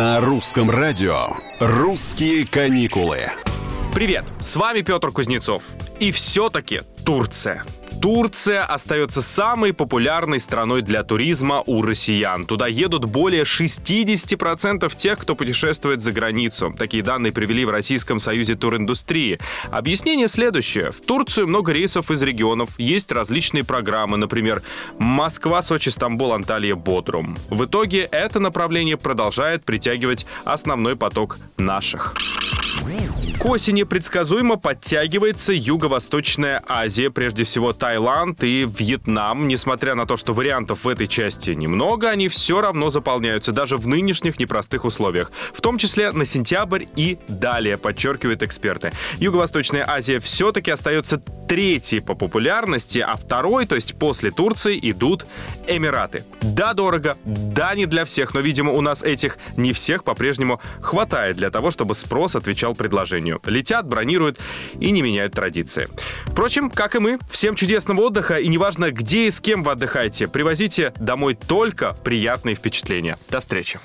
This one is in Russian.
На русском радио «Русские каникулы». Привет, с вами Петр Кузнецов. И все-таки Турция. Турция остается самой популярной страной для туризма у россиян. Туда едут более 60% тех, кто путешествует за границу. Такие данные привели в Российском союзе туриндустрии. Объяснение следующее. В Турцию много рейсов из регионов, есть различные программы, например, Москва, Сочи, Стамбул, Анталия, Бодрум. В итоге это направление продолжает притягивать основной поток наших. К осени предсказуемо подтягивается Юго-Восточная Азия, прежде всего Таиланд и Вьетнам. Несмотря на то, что вариантов в этой части немного, они все равно заполняются даже в нынешних непростых условиях. В том числе на сентябрь и далее, подчеркивают эксперты. Юго-Восточная Азия все-таки остается третьей по популярности, а второй, то есть после Турции, идут Эмираты. Да, дорого, да, не для всех, но, видимо, у нас этих не всех по-прежнему хватает для того, чтобы спрос отвечал предложению. Летят, бронируют и не меняют традиции. Впрочем, как и мы, всем чудесного отдыха и неважно, где и с кем вы отдыхаете, привозите домой только приятные впечатления. До встречи.